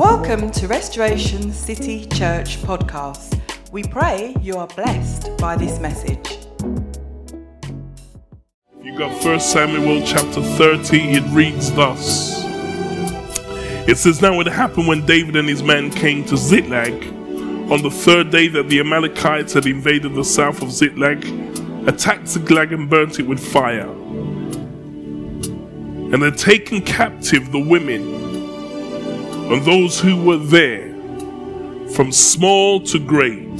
Welcome to Restoration City Church podcast. We pray you are blessed by this message. You got 1 Samuel chapter 30, it reads thus. It says, Now it happened when David and his men came to Ziklag on the third day that the Amalekites had invaded the south of Ziklag, attacked Ziklag and burnt it with fire, and had taken captive the women and those who were there, from small to great.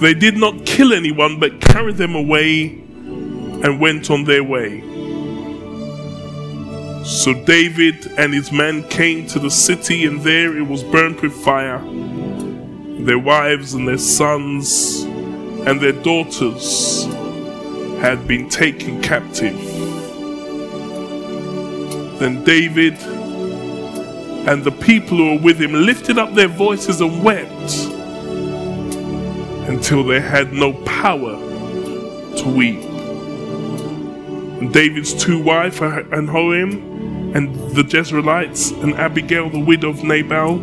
They did not kill anyone, but carried them away and went on their way. So David and his men came to the city, and there it was burnt with fire. Their wives and their sons and their daughters had been taken captive. Then David and the people who were with him lifted up their voices and wept until they had no power to weep. And David's two wives, uh, Ahinoam and the Jezreelites, and Abigail, the widow of Nabal,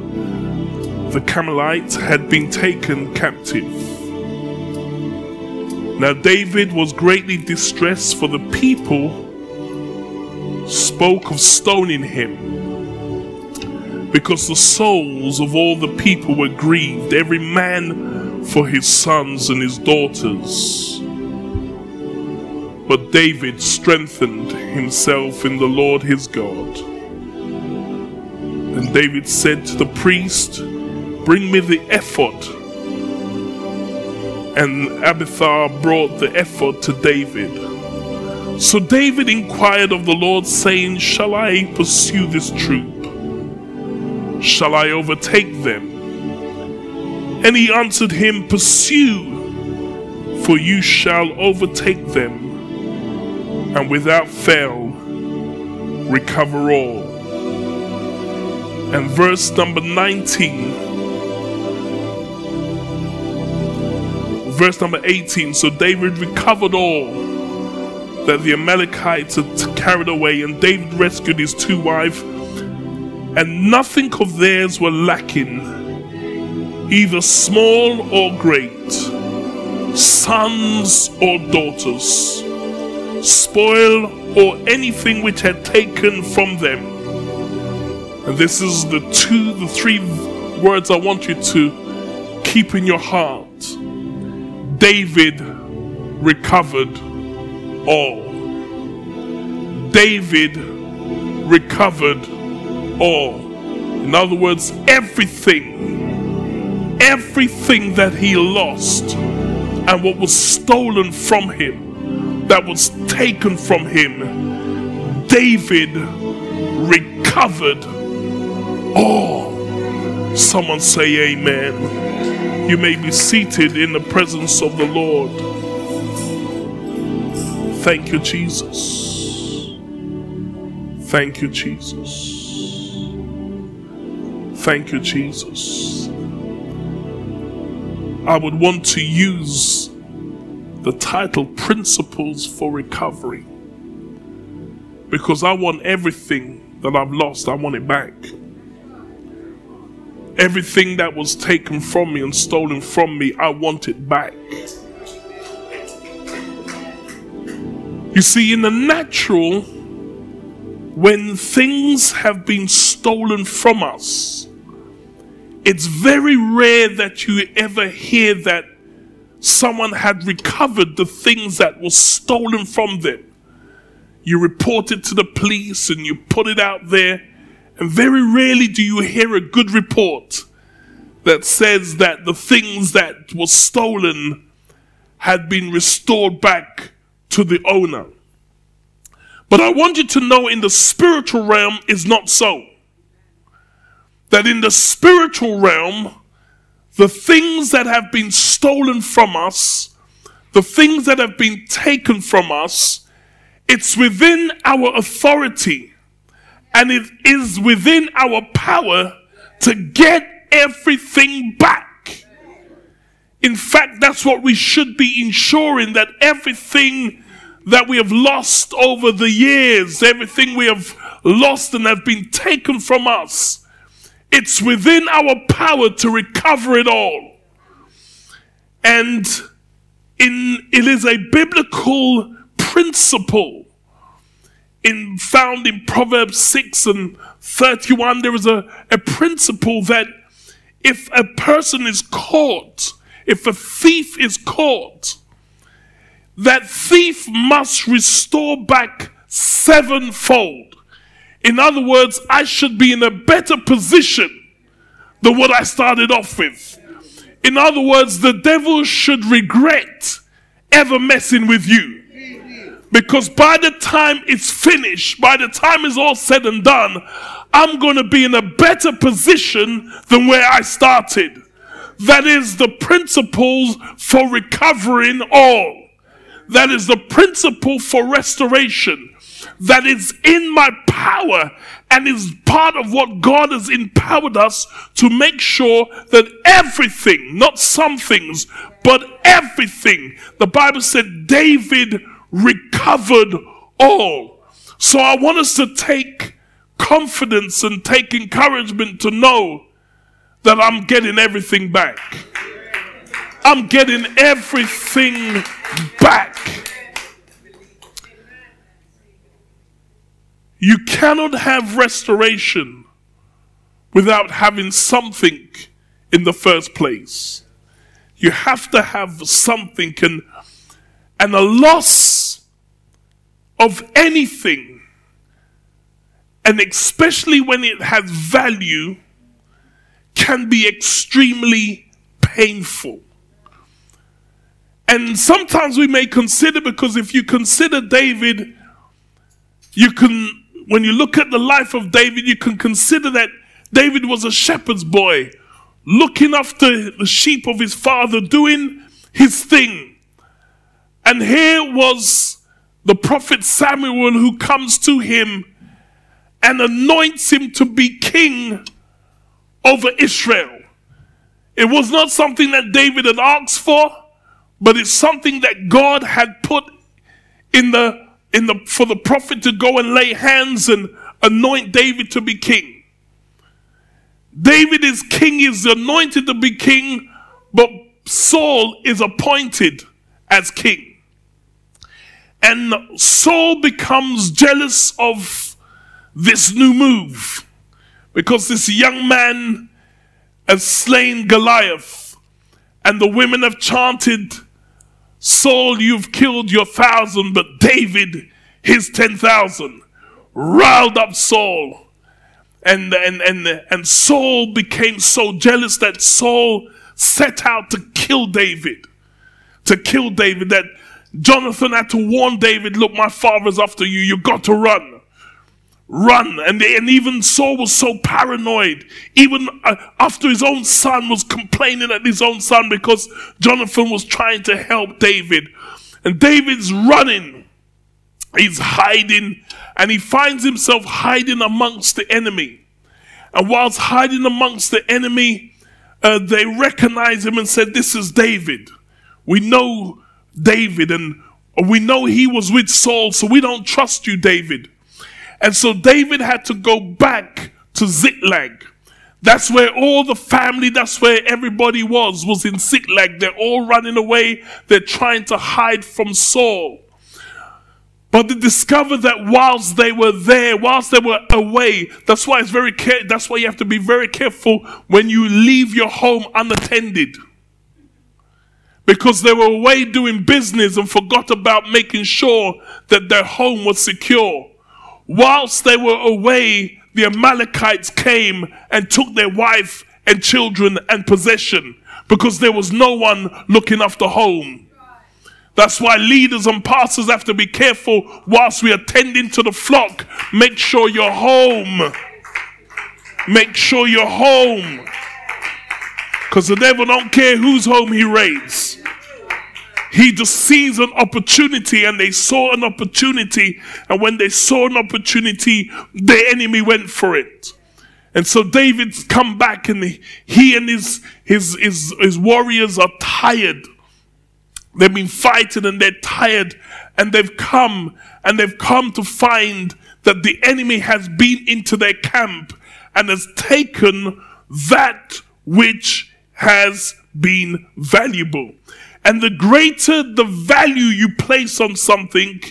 the Carmelite, had been taken captive. Now David was greatly distressed, for the people spoke of stoning him because the souls of all the people were grieved, every man for his sons and his daughters. But David strengthened himself in the Lord his God. And David said to the priest, Bring me the ephod. And Abiathar brought the ephod to David. So David inquired of the Lord, saying, Shall I pursue this troop? Shall I overtake them? And he answered him, Pursue, for you shall overtake them, and without fail recover all. And verse number 19. Verse number 18 So David recovered all that the Amalekites had carried away, and David rescued his two wives and nothing of theirs were lacking, either small or great, sons or daughters, spoil or anything which had taken from them. And this is the two, the three words I want you to keep in your heart. David recovered all. David recovered all. In other words, everything, everything that he lost and what was stolen from him, that was taken from him, David recovered all. Someone say, Amen. You may be seated in the presence of the Lord. Thank you, Jesus. Thank you, Jesus. Thank you, Jesus. I would want to use the title Principles for Recovery because I want everything that I've lost, I want it back. Everything that was taken from me and stolen from me, I want it back. You see, in the natural, when things have been stolen from us, it's very rare that you ever hear that someone had recovered the things that were stolen from them. You report it to the police and you put it out there, and very rarely do you hear a good report that says that the things that were stolen had been restored back to the owner. But I want you to know in the spiritual realm is not so that in the spiritual realm, the things that have been stolen from us, the things that have been taken from us, it's within our authority and it is within our power to get everything back. In fact, that's what we should be ensuring that everything that we have lost over the years, everything we have lost and have been taken from us, It's within our power to recover it all. And in, it is a biblical principle in, found in Proverbs 6 and 31. There is a, a principle that if a person is caught, if a thief is caught, that thief must restore back sevenfold. In other words, I should be in a better position than what I started off with. In other words, the devil should regret ever messing with you. Because by the time it's finished, by the time it's all said and done, I'm going to be in a better position than where I started. That is the principles for recovering all. That is the principle for restoration. That is in my power and is part of what God has empowered us to make sure that everything, not some things, but everything, the Bible said David recovered all. So I want us to take confidence and take encouragement to know that I'm getting everything back. I'm getting everything back. You cannot have restoration without having something in the first place. You have to have something, and, and a loss of anything, and especially when it has value, can be extremely painful. And sometimes we may consider, because if you consider David, you can when you look at the life of David, you can consider that David was a shepherd's boy, looking after the sheep of his father, doing his thing. And here was the prophet Samuel who comes to him and anoints him to be king over Israel. It was not something that David had asked for, but it's something that God had put in the in the, for the prophet to go and lay hands and anoint David to be king. David is king, is anointed to be king, but Saul is appointed as king. And Saul becomes jealous of this new move because this young man has slain Goliath, and the women have chanted Saul, you've killed your thousand, but David, his 10,000. Riled up Saul. And, and, and, and Saul became so jealous that Saul set out to kill David. To kill David, that Jonathan had to warn David, look, my father's after you, you got to run run. And, and even Saul was so paranoid, even uh, after his own son was complaining at his own son because Jonathan was trying to help David. And David's running, he's hiding, and he finds himself hiding amongst the enemy. And whilst hiding amongst the enemy, uh, they recognize him and said, This is David. We know David, and we know he was with Saul, so we don't trust you, David. And so David had to go back to Ziklag. That's where all the family, that's where everybody was, was in Ziklag. They're all running away. They're trying to hide from Saul. But they discovered that whilst they were there, whilst they were away, that's why it's very care- that's why you have to be very careful when you leave your home unattended. Because they were away doing business and forgot about making sure that their home was secure. Whilst they were away, the Amalekites came and took their wife and children and possession because there was no one looking after home. That's why leaders and pastors have to be careful whilst we are tending to the flock. Make sure you're home. Make sure you're home. Because the devil don't care whose home he raids. He just sees an opportunity and they saw an opportunity. And when they saw an opportunity, the enemy went for it. And so David's come back and he and his, his, his, his warriors are tired. They've been fighting and they're tired and they've come and they've come to find that the enemy has been into their camp and has taken that which has been valuable. And the greater the value you place on something,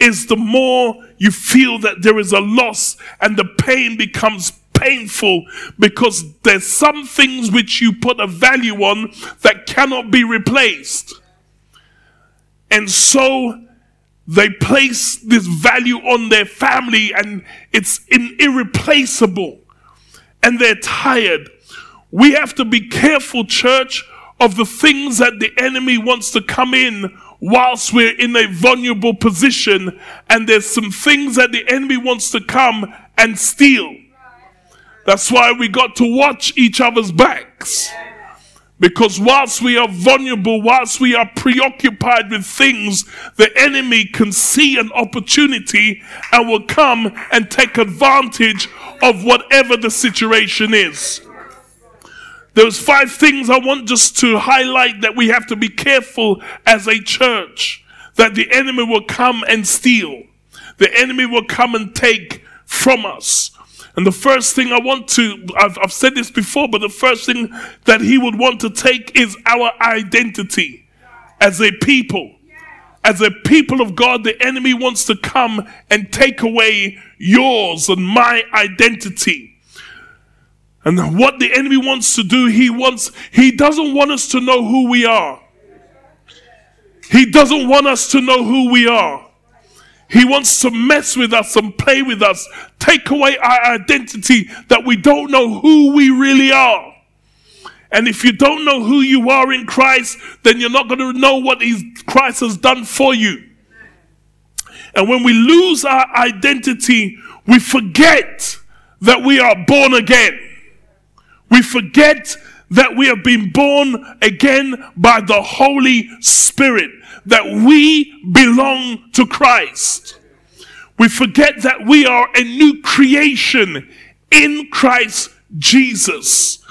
is the more you feel that there is a loss and the pain becomes painful because there's some things which you put a value on that cannot be replaced. And so they place this value on their family and it's irreplaceable and they're tired. We have to be careful, church, of the things that the enemy wants to come in whilst we're in a vulnerable position and there's some things that the enemy wants to come and steal. That's why we got to watch each other's backs. Because whilst we are vulnerable, whilst we are preoccupied with things, the enemy can see an opportunity and will come and take advantage of whatever the situation is. There's five things I want just to highlight that we have to be careful as a church that the enemy will come and steal. The enemy will come and take from us. And the first thing I want to, I've, I've said this before, but the first thing that he would want to take is our identity as a people. As a people of God, the enemy wants to come and take away yours and my identity. And what the enemy wants to do, he wants, he doesn't want us to know who we are. He doesn't want us to know who we are. He wants to mess with us and play with us, take away our identity that we don't know who we really are. And if you don't know who you are in Christ, then you're not going to know what Christ has done for you. And when we lose our identity, we forget that we are born again. We forget that we have been born again by the Holy Spirit, that we belong to Christ. We forget that we are a new creation in Christ Jesus.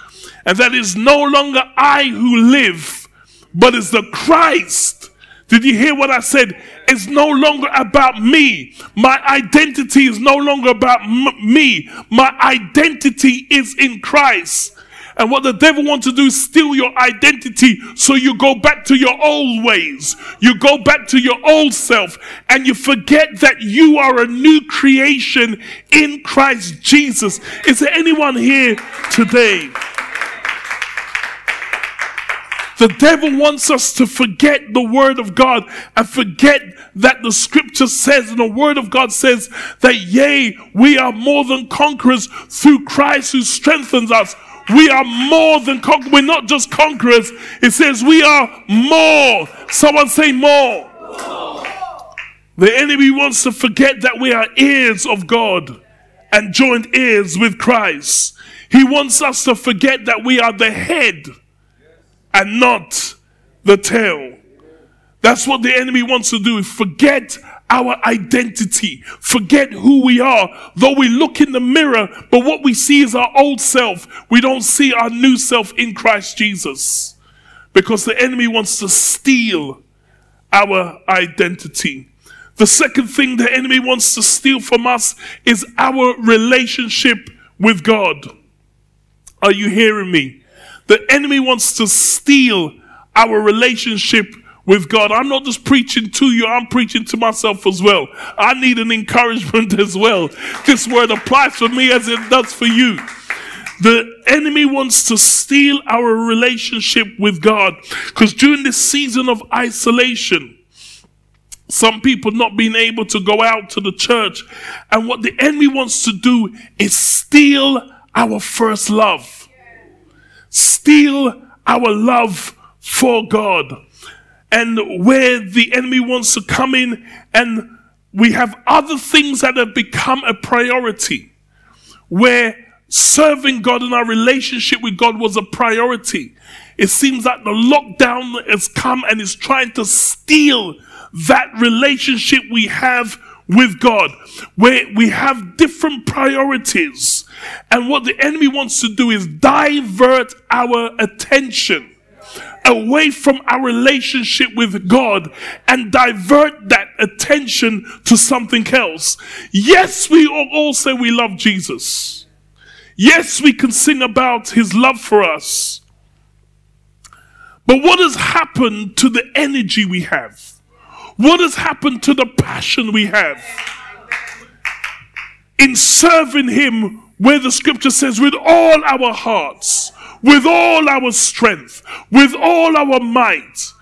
And that is no longer I who live, but is the Christ. Did you hear what I said? It's no longer about me. My identity is no longer about m- me. My identity is in Christ. And what the devil wants to do is steal your identity so you go back to your old ways. You go back to your old self and you forget that you are a new creation in Christ Jesus. Is there anyone here today? The devil wants us to forget the word of God and forget that the scripture says and the word of God says that yea, we are more than conquerors through Christ who strengthens us. We are more than conquerors. We're not just conquerors. It says we are more. Someone say more. The enemy wants to forget that we are heirs of God and joint heirs with Christ. He wants us to forget that we are the head and not the tail. That's what the enemy wants to do. Forget our identity, forget who we are. Though we look in the mirror, but what we see is our old self. We don't see our new self in Christ Jesus. Because the enemy wants to steal our identity. The second thing the enemy wants to steal from us is our relationship with God. Are you hearing me? The enemy wants to steal our relationship with God. I'm not just preaching to you, I'm preaching to myself as well. I need an encouragement as well. This word applies for me as it does for you. The enemy wants to steal our relationship with God because during this season of isolation, some people not being able to go out to the church, and what the enemy wants to do is steal our first love, steal our love for God and where the enemy wants to come in and we have other things that have become a priority where serving God and our relationship with God was a priority. It seems that the lockdown has come and is trying to steal that relationship we have with God, where we have different priorities. And what the enemy wants to do is divert our attention away from our relationship with God and divert that attention to something else. Yes, we all say we love Jesus. Yes, we can sing about his love for us. But what has happened to the energy we have? What has happened to the passion we have in serving him where the scripture says, with all our hearts, with all our strength, with all our might.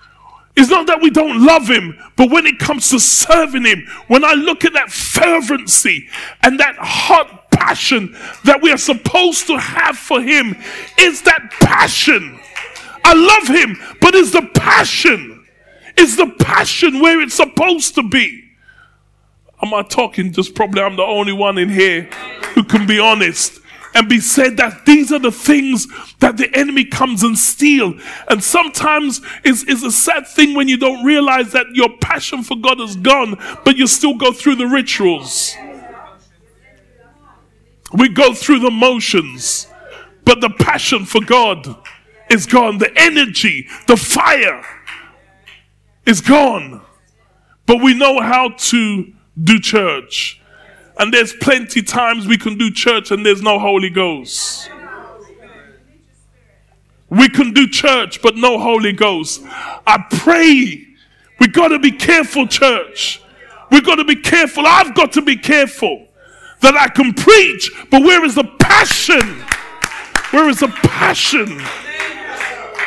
It's not that we don't love him, but when it comes to serving him, when I look at that fervency and that hot passion that we are supposed to have for him, is that passion. I love him, but is the passion. Is the passion where it's supposed to be? Am I talking? Just probably I'm the only one in here who can be honest and be said that these are the things that the enemy comes and steal. And sometimes it's, it's a sad thing when you don't realize that your passion for God is gone, but you still go through the rituals. We go through the motions, but the passion for God is gone. The energy, the fire is gone. But we know how to do church. And there's plenty times we can do church and there's no Holy Ghost. We can do church but no Holy Ghost. I pray we got to be careful, church. We got to be careful. I've got to be careful that I can preach, but where is the passion? Where is the passion?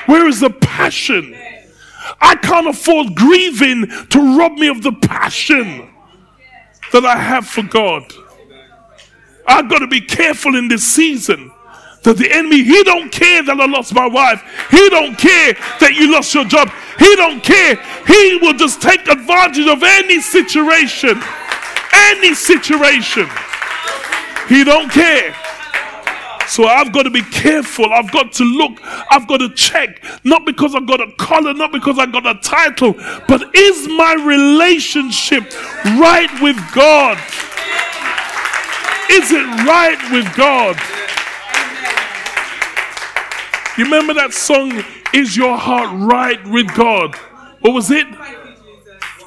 Where is the passion? I can't afford grieving to rob me of the passion that I have for God. I've got to be careful in this season that the enemy he don't care that I lost my wife. He don't care that you lost your job. He don't care. He will just take advantage of any situation. Any situation. He don't care. So I've got to be careful. I've got to look. I've got to check. Not because I've got a collar, not because I've got a title, but is my relationship right with God? Is it right with God? You remember that song, Is Your Heart Right with God? What was it?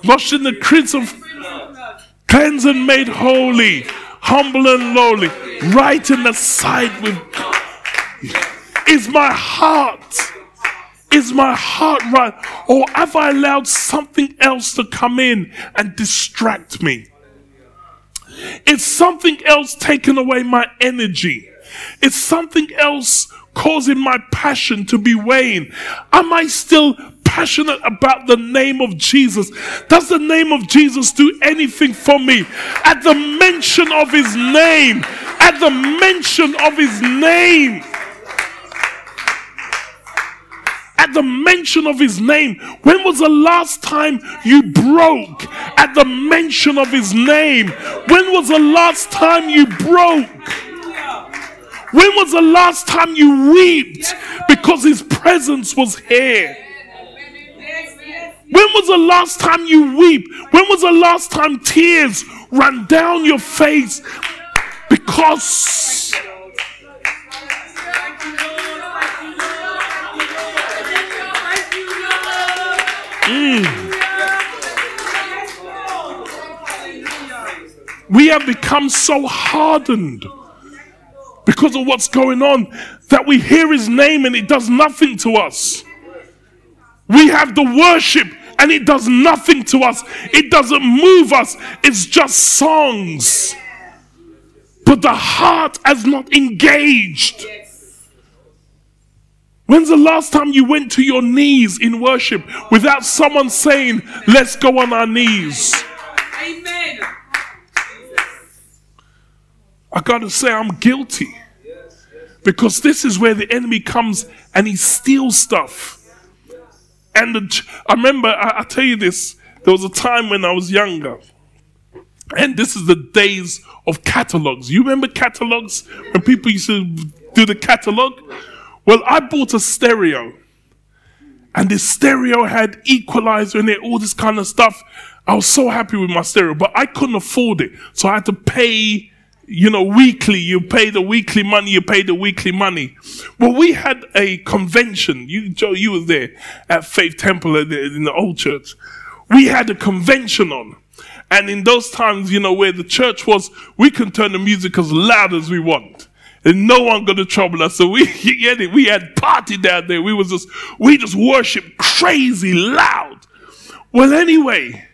Washed in the crimson, cleansed and made holy humble and lowly, right in the side with is my heart, is my heart right? Or have I allowed something else to come in and distract me? Is something else taking away my energy? Is something else causing my passion to be weighing? Am I still passionate about the name of Jesus. Does the name of Jesus do anything for me? At the mention of his name, at the mention of his name, at the mention of his name. When was the last time you broke at the mention of his name? When was the last time you broke? When was the last time you wept because his presence was here? When was the last time you weep? When was the last time tears ran down your face? Because mm. we have become so hardened because of what's going on that we hear his name and it does nothing to us. We have the worship and it does nothing to us. It doesn't move us. It's just songs. But the heart has not engaged. When's the last time you went to your knees in worship without someone saying, Let's go on our knees? Amen. I gotta say, I'm guilty. Because this is where the enemy comes and he steals stuff. And the, I remember, I, I tell you this, there was a time when I was younger. And this is the days of catalogs. You remember catalogs? When people used to do the catalog? Well, I bought a stereo. And this stereo had equalizer in it, all this kind of stuff. I was so happy with my stereo, but I couldn't afford it. So I had to pay you know, weekly, you pay the weekly money, you pay the weekly money. Well, we had a convention. You, Joe, you were there at Faith Temple in the, in the old church. We had a convention on. And in those times, you know, where the church was, we can turn the music as loud as we want. and no one gonna trouble us. So we yeah, we had party down there. We was just we just worship crazy loud. Well, anyway,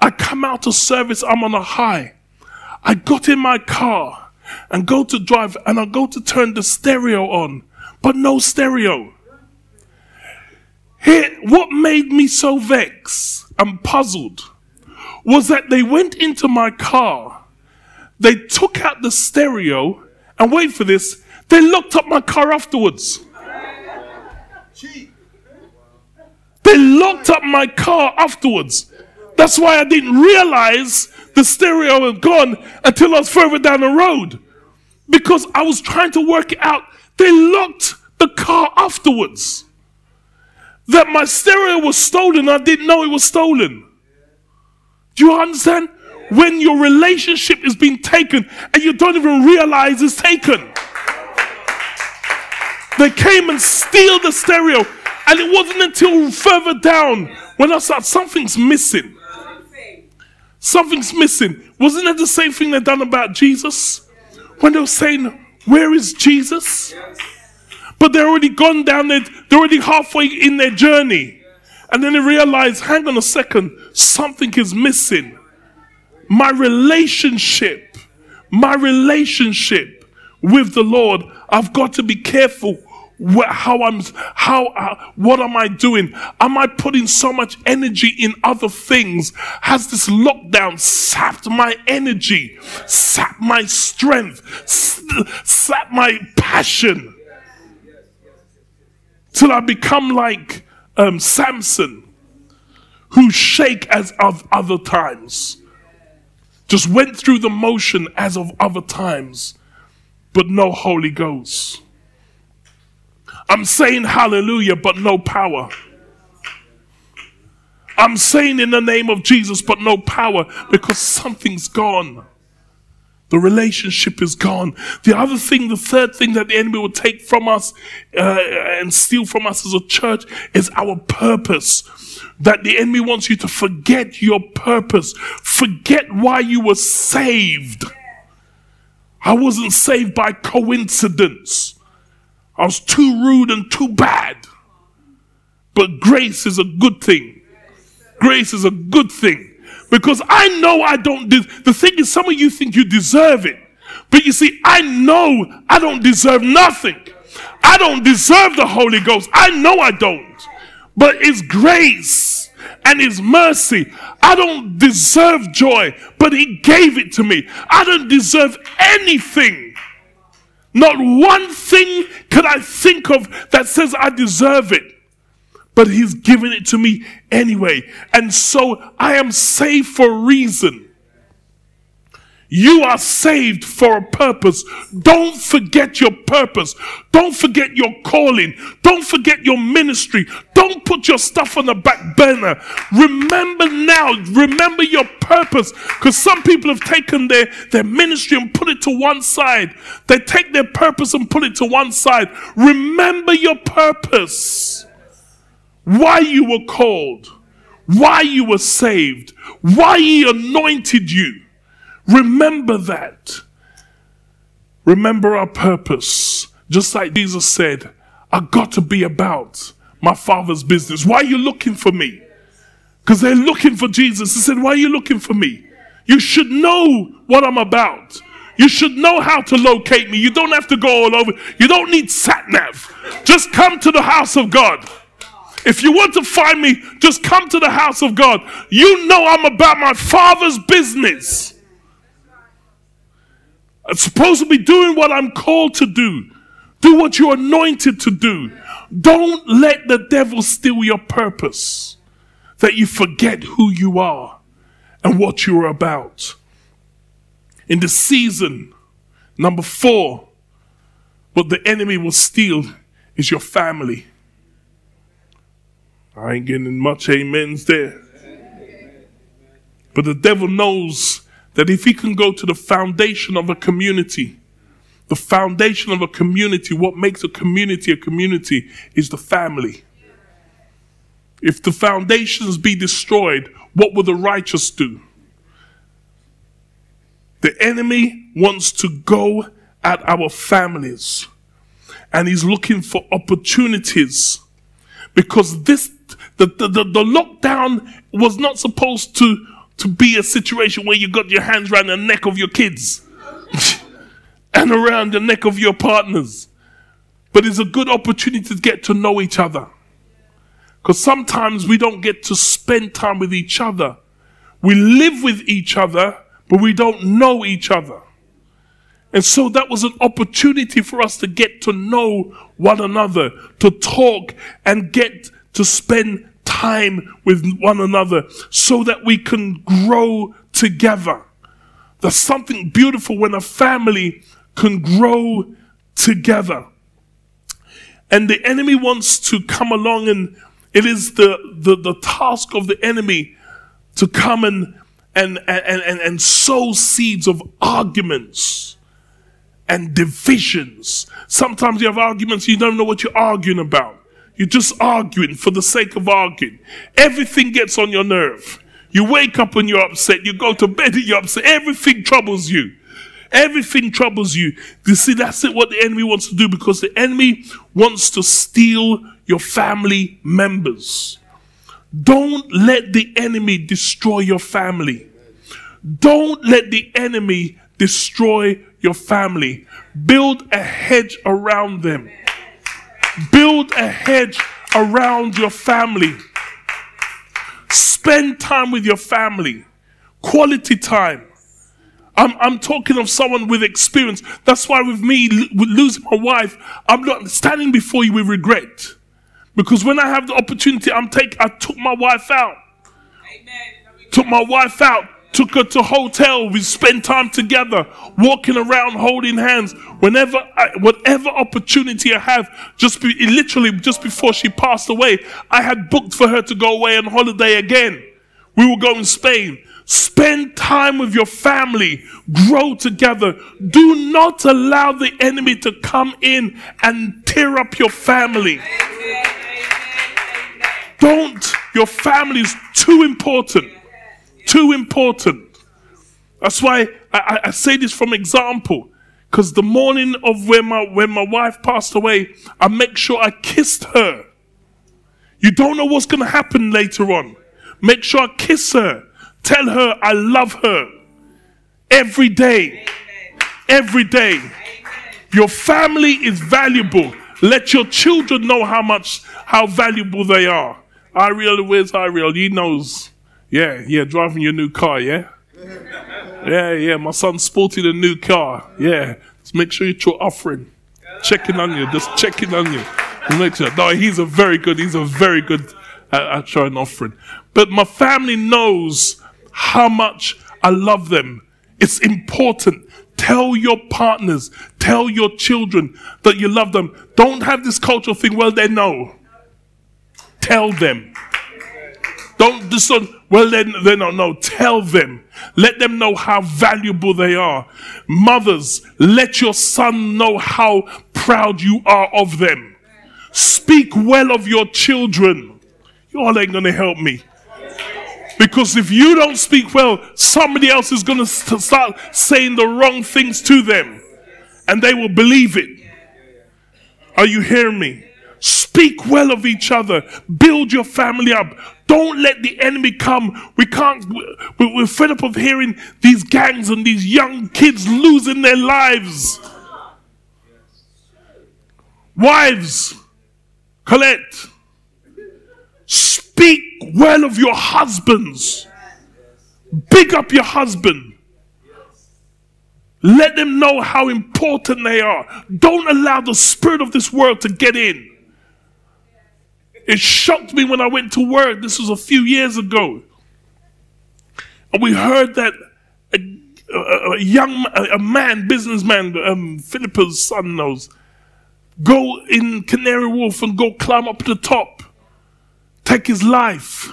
I come out of service. I'm on a high. I got in my car and go to drive, and I go to turn the stereo on, but no stereo. Here, what made me so vexed and puzzled was that they went into my car, they took out the stereo, and wait for this, they locked up my car afterwards. They locked up my car afterwards. That's why I didn't realize the stereo had gone until I was further down the road. Because I was trying to work it out. They locked the car afterwards. That my stereo was stolen, I didn't know it was stolen. Do you understand? When your relationship is being taken and you don't even realize it's taken. They came and steal the stereo, and it wasn't until further down when I said something's missing. Something's missing. Wasn't that the same thing they done about Jesus? When they were saying, Where is Jesus? But they're already gone down there, they're already halfway in their journey. And then they realize, hang on a second, something is missing my relationship, my relationship with the Lord, I've got to be careful how I'm, how, uh, what am I doing? Am I putting so much energy in other things? Has this lockdown sapped my energy, sapped my strength, sapped my passion? Till I become like um, Samson, who shake as of other times just went through the motion as of other times, but no Holy Ghost. I'm saying hallelujah, but no power. I'm saying in the name of Jesus, but no power because something's gone. The relationship is gone. The other thing, the third thing that the enemy will take from us uh, and steal from us as a church is our purpose that the enemy wants you to forget your purpose, forget why you were saved. I wasn't saved by coincidence. I was too rude and too bad. But grace is a good thing. Grace is a good thing. Because I know I don't. De- the thing is, some of you think you deserve it. But you see, I know I don't deserve nothing. I don't deserve the Holy Ghost. I know I don't. But it's grace and his mercy. I don't deserve joy, but he gave it to me. I don't deserve anything. Not one thing could I think of that says I deserve it. But he's given it to me anyway. And so I am saved for reason. You are saved for a purpose. Don't forget your purpose. Don't forget your calling. Don't forget your ministry. Don't put your stuff on the back burner. Remember now, remember your purpose. Because some people have taken their, their ministry and put it to one side. They take their purpose and put it to one side. Remember your purpose. Why you were called. Why you were saved. Why he anointed you Remember that. Remember our purpose. Just like Jesus said, I got to be about my father's business. Why are you looking for me? Because they're looking for Jesus. He said, Why are you looking for me? You should know what I'm about. You should know how to locate me. You don't have to go all over. You don't need sat nav. Just come to the house of God. If you want to find me, just come to the house of God. You know I'm about my father's business. I'm supposed to be doing what I'm called to do. Do what you're anointed to do. Don't let the devil steal your purpose, that you forget who you are and what you're about. In the season, number four, what the enemy will steal is your family. I ain't getting much amens there. But the devil knows that if he can go to the foundation of a community, the foundation of a community, what makes a community a community is the family. If the foundations be destroyed, what will the righteous do? The enemy wants to go at our families and he's looking for opportunities because this the, the, the, the, lockdown was not supposed to to be a situation where you got your hands around the neck of your kids and around the neck of your partners. But it's a good opportunity to get to know each other. Because sometimes we don't get to spend time with each other. We live with each other but we don't know each other. And so that was an opportunity for us to get to know one another, to talk and get to spend time with one another so that we can grow together. There's something beautiful when a family can grow together. And the enemy wants to come along and it is the, the, the task of the enemy to come and, and, and, and, and sow seeds of arguments and divisions. Sometimes you have arguments, you don't know what you're arguing about. You're just arguing for the sake of arguing. Everything gets on your nerve. You wake up and you're upset. You go to bed and you're upset. Everything troubles you. Everything troubles you. You see, that's it, what the enemy wants to do because the enemy wants to steal your family members. Don't let the enemy destroy your family. Don't let the enemy destroy your family. Build a hedge around them. Build a hedge around your family. Spend time with your family. Quality time. I'm, I'm talking of someone with experience. That's why with me, with losing my wife, I'm not standing before you with regret. Because when I have the opportunity, I'm take, I took my wife out. Amen. Took my wife out took her to hotel. We spent time together, walking around, holding hands. Whenever, I, whatever opportunity I have, just be, literally just before she passed away, I had booked for her to go away on holiday again. We were going Spain. Spend time with your family. Grow together. Do not allow the enemy to come in and tear up your family. Don't. Your family is too important. Too important. That's why I, I say this from example. Because the morning of when my when my wife passed away, I make sure I kissed her. You don't know what's gonna happen later on. Make sure I kiss her. Tell her I love her. Every day. Every day. Your family is valuable. Let your children know how much how valuable they are. Ariel, where's Ariel? He knows. Yeah, yeah, driving your new car, yeah? Yeah, yeah, my son sported a new car. Yeah, just make sure you're offering. Checking on you, just checking on you. Make sure. No, he's a very good, he's a very good at, at showing offering. But my family knows how much I love them. It's important. Tell your partners, tell your children that you love them. Don't have this cultural thing, well, they know. Tell them. Don't one, well then they don't know. Tell them. Let them know how valuable they are. Mothers, let your son know how proud you are of them. Speak well of your children. You all ain't gonna help me. Because if you don't speak well, somebody else is going to start saying the wrong things to them and they will believe it. Are you hearing me? Speak well of each other. Build your family up. Don't let the enemy come. We can't, we're fed up of hearing these gangs and these young kids losing their lives. Wives, Colette, speak well of your husbands. Big up your husband. Let them know how important they are. Don't allow the spirit of this world to get in. It shocked me when I went to work. This was a few years ago. And we heard that a, a, a young a, man, businessman, um, Philippa's son knows, go in Canary Wharf and go climb up the top, take his life.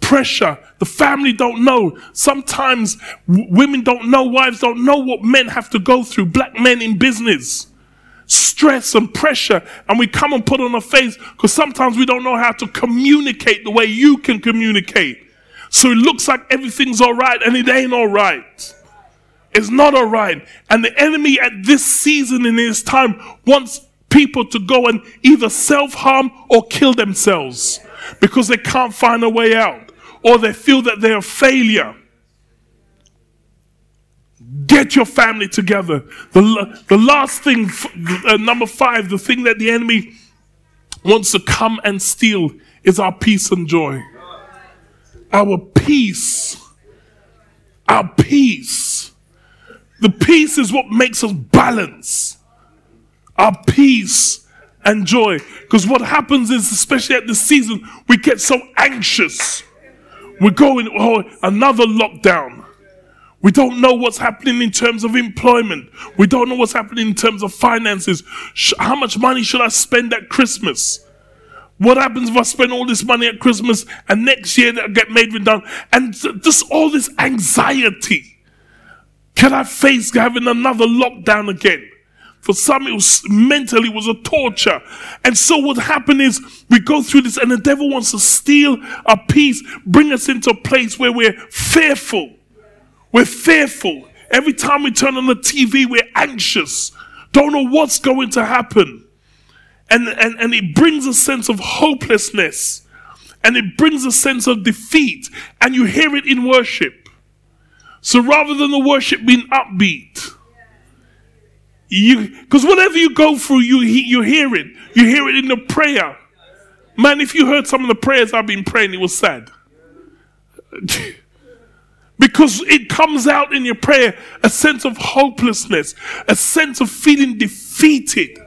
Pressure. The family don't know. Sometimes w- women don't know, wives don't know what men have to go through. Black men in business stress and pressure and we come and put on a face because sometimes we don't know how to communicate the way you can communicate. So it looks like everything's all right and it ain't all right. It's not all right. And the enemy at this season in his time wants people to go and either self harm or kill themselves because they can't find a way out or they feel that they're a failure. Get your family together. The, the last thing, uh, number five, the thing that the enemy wants to come and steal is our peace and joy. Our peace. Our peace. The peace is what makes us balance. Our peace and joy. Because what happens is, especially at this season, we get so anxious. We're going, oh, another lockdown. We don't know what's happening in terms of employment. We don't know what's happening in terms of finances. How much money should I spend at Christmas? What happens if I spend all this money at Christmas and next year I get made redundant? And just all this anxiety. Can I face having another lockdown again? For some, it was mentally was a torture. And so what happened is we go through this and the devil wants to steal our peace, bring us into a place where we're fearful we're fearful. Every time we turn on the TV, we're anxious. Don't know what's going to happen. And, and, and it brings a sense of hopelessness. And it brings a sense of defeat. And you hear it in worship. So rather than the worship being upbeat, you because whatever you go through, you you hear it. You hear it in the prayer. Man, if you heard some of the prayers I've been praying, it was sad. Because it comes out in your prayer a sense of hopelessness, a sense of feeling defeated.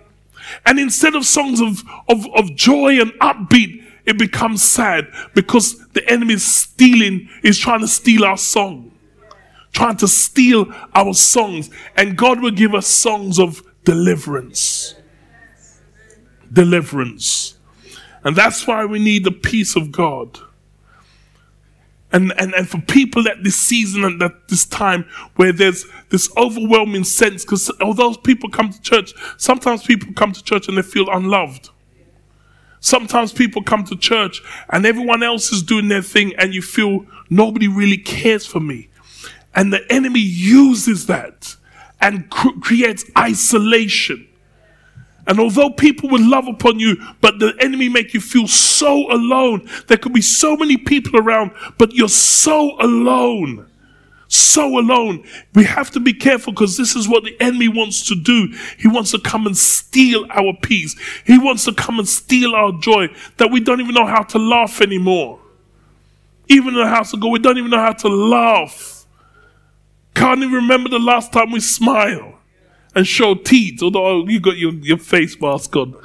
And instead of songs of, of, of joy and upbeat, it becomes sad because the enemy is stealing, is trying to steal our song, trying to steal our songs. And God will give us songs of deliverance. Deliverance. And that's why we need the peace of God. And, and, and for people at this season and at this time where there's this overwhelming sense, because although people come to church, sometimes people come to church and they feel unloved. Sometimes people come to church and everyone else is doing their thing and you feel nobody really cares for me. And the enemy uses that and cr- creates isolation. And although people will love upon you, but the enemy make you feel so alone. There could be so many people around, but you're so alone. So alone. We have to be careful because this is what the enemy wants to do. He wants to come and steal our peace. He wants to come and steal our joy that we don't even know how to laugh anymore. Even in the house of God, we don't even know how to laugh. Can't even remember the last time we smiled and show teeth, although you got your, your face mask on.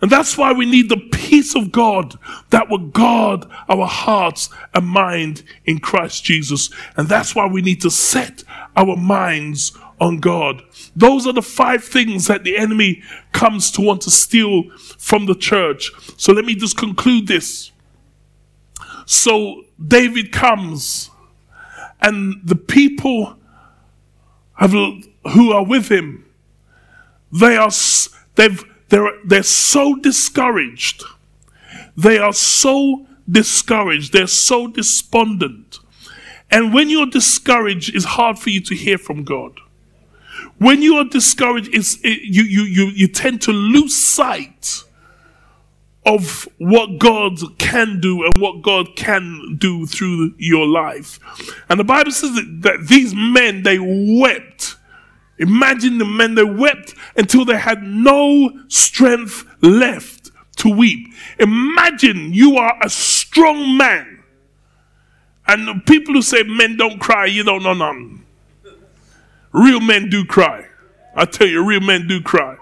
And that's why we need the peace of God that will guard our hearts and mind in Christ Jesus. And that's why we need to set our minds on God. Those are the five things that the enemy comes to want to steal from the church. So let me just conclude this. So David comes and the people have who are with him, they are they've they're they're so discouraged. They are so discouraged. They're so despondent. And when you're discouraged, it's hard for you to hear from God. When you are discouraged, it's, it, you, you, you, you tend to lose sight of what God can do and what God can do through your life. And the Bible says that, that these men, they wept Imagine the men that wept until they had no strength left to weep. Imagine you are a strong man. And the people who say men don't cry, you don't know none. Real men do cry. I tell you, real men do cry.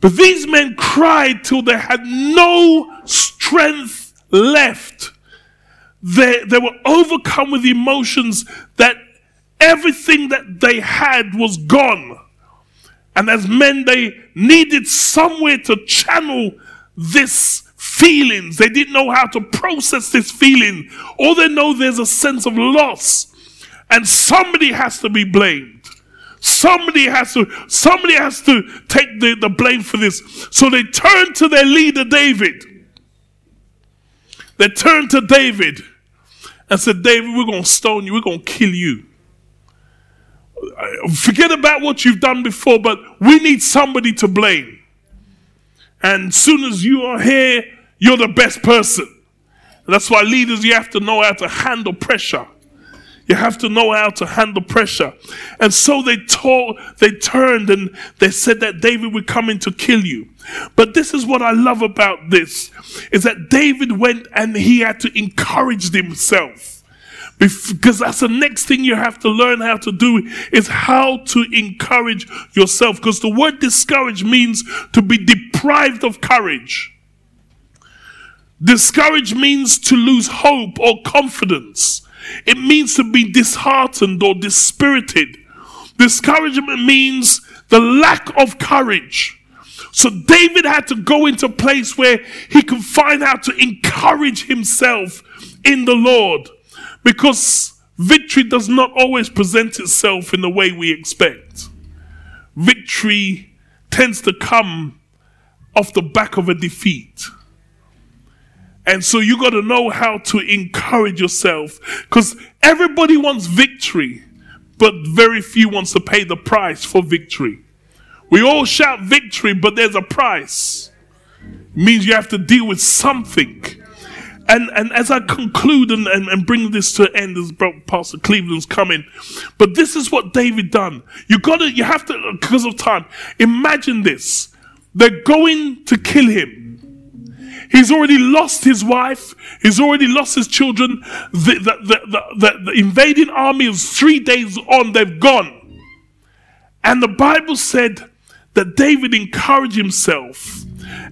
But these men cried till they had no strength left. They, they were overcome with emotions that Everything that they had was gone. And as men, they needed somewhere to channel this feelings. They didn't know how to process this feeling. All they know there's a sense of loss. And somebody has to be blamed. Somebody has to, somebody has to take the, the blame for this. So they turn to their leader, David. They turned to David and said, David, we're going to stone you. We're going to kill you. Forget about what you've done before, but we need somebody to blame. And soon as you are here, you're the best person. That's why leaders, you have to know how to handle pressure. You have to know how to handle pressure. And so they told, they turned and they said that David would come in to kill you. But this is what I love about this is that David went and he had to encourage himself. Because that's the next thing you have to learn how to do is how to encourage yourself. Because the word discourage means to be deprived of courage. Discourage means to lose hope or confidence. It means to be disheartened or dispirited. Discouragement means the lack of courage. So David had to go into a place where he could find out to encourage himself in the Lord because victory does not always present itself in the way we expect. Victory tends to come off the back of a defeat. And so you got to know how to encourage yourself because everybody wants victory, but very few wants to pay the price for victory. We all shout victory, but there's a price. It means you have to deal with something. And and as I conclude and, and, and bring this to an end, as Pastor Cleveland's coming, but this is what David done. You gotta, you have to, because of time, imagine this. They're going to kill him He's already lost his wife. He's already lost his children. The, the, the, the, invading army is three days on, they've gone. And the Bible said that David encouraged himself.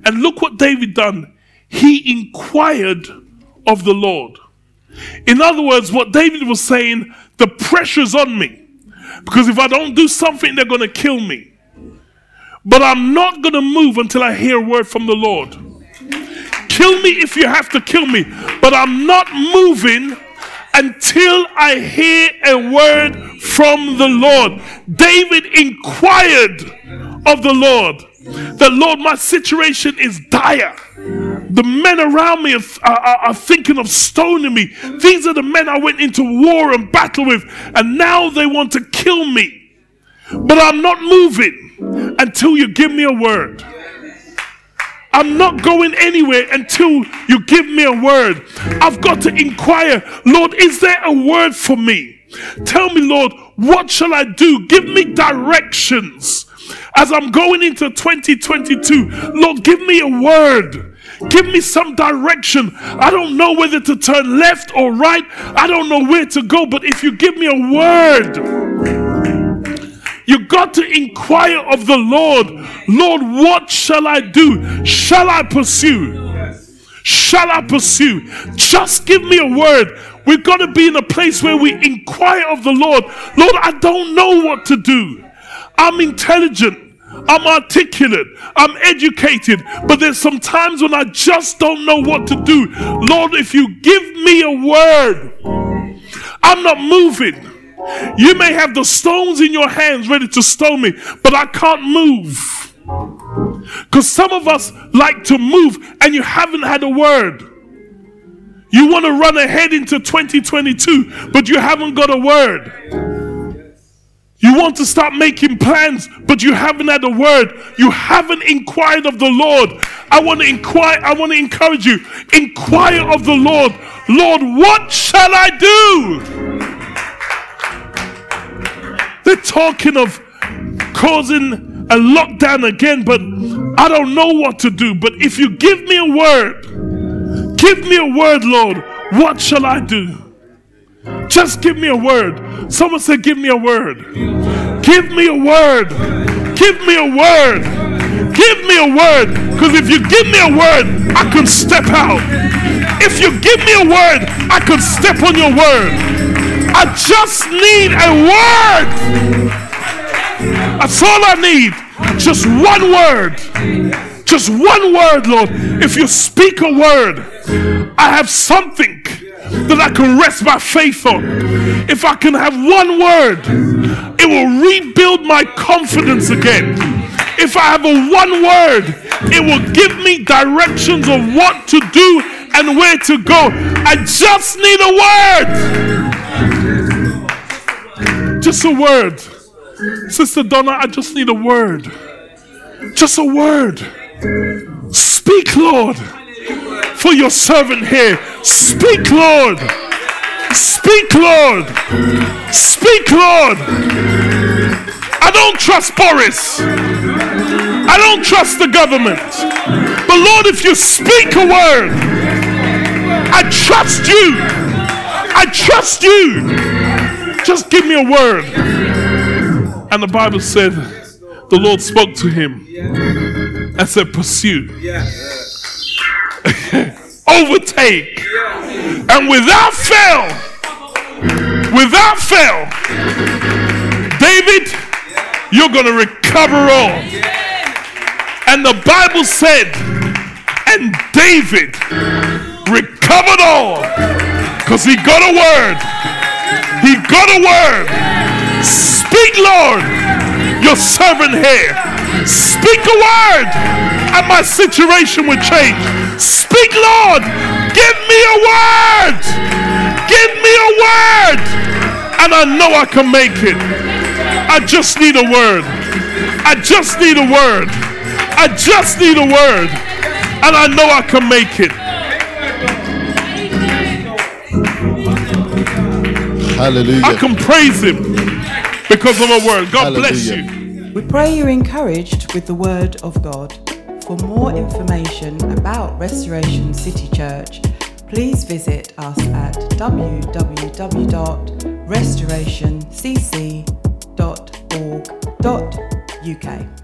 And look what David done. He inquired of the Lord. In other words, what David was saying, the pressure's on me. Because if I don't do something, they're going to kill me. But I'm not going to move until I hear a word from the Lord. Kill me if you have to kill me, but I'm not moving until I hear a word from the Lord. David inquired of the Lord. The Lord, my situation is dire. The men around me are, are, are, thinking of stoning me. These are the men I went into war and battle with, and now they want to kill me. But I'm not moving until you give me a word. I'm not going anywhere until you give me a word. I've got to inquire, Lord, is there a word for me? Tell me, Lord, what shall I do? Give me directions as I'm going into 2022. Lord, give me a word. Give me some direction. I don't know whether to turn left or right. I don't know where to go, but if you give me a word, you got to inquire of the Lord, Lord, what shall I do? Shall I pursue? Shall I pursue? Just give me a word. We've got to be in a place where we inquire of the Lord. Lord, I don't know what to do. I'm intelligent. I'm articulate. I'm educated. But there's some times when I just don't know what to do. Lord, if you give me a word, I'm not moving. You may have the stones in your hands ready to stone me, but I can't move. Because some of us like to move and you haven't had a word. You want to run ahead into 2022, but you haven't got a word. You want to start making plans, but you haven't had a word. You haven't inquired of the Lord. I want to inquire, I want to encourage you. Inquire of the Lord. Lord, what shall I do? They're talking of causing a lockdown again, but I don't know what to do. But if you give me a word, give me a word, Lord, what shall I do? Just give me a word. Someone said, Give me a word. Give me a word. Give me a word. Give me a word. Because if you give me a word, I can step out. If you give me a word, I can step on your word. I just need a word. That's all I need. Just one word. Just one word, Lord. If you speak a word, I have something that I can rest my faith on. If I can have one word, it will rebuild my confidence again. If I have a one word, it will give me directions of what to do and where to go. I just need a word. Just a word. Sister Donna, I just need a word. Just a word. Speak, Lord, for your servant here. Speak, Lord. Speak, Lord. Speak, Lord. I don't trust Boris. I don't trust the government. But Lord, if you speak a word, I trust you. I trust you. Just give me a word. And the Bible said, the Lord spoke to him and said, Pursue, overtake, and without fail, without fail, David, you're going to recover all. And the Bible said, and David recovered all because he got a word. He got a word. Speak, Lord, your servant here. Speak a word, and my situation will change. Speak, Lord. Give me a word. Give me a word. And I know I can make it. I just need a word. I just need a word. I just need a word. And I know I can make it. Hallelujah. I can praise him because of a word. God bless you. We pray you're encouraged with the Word of God. For more information about Restoration City Church, please visit us at www.restorationcc.org.uk.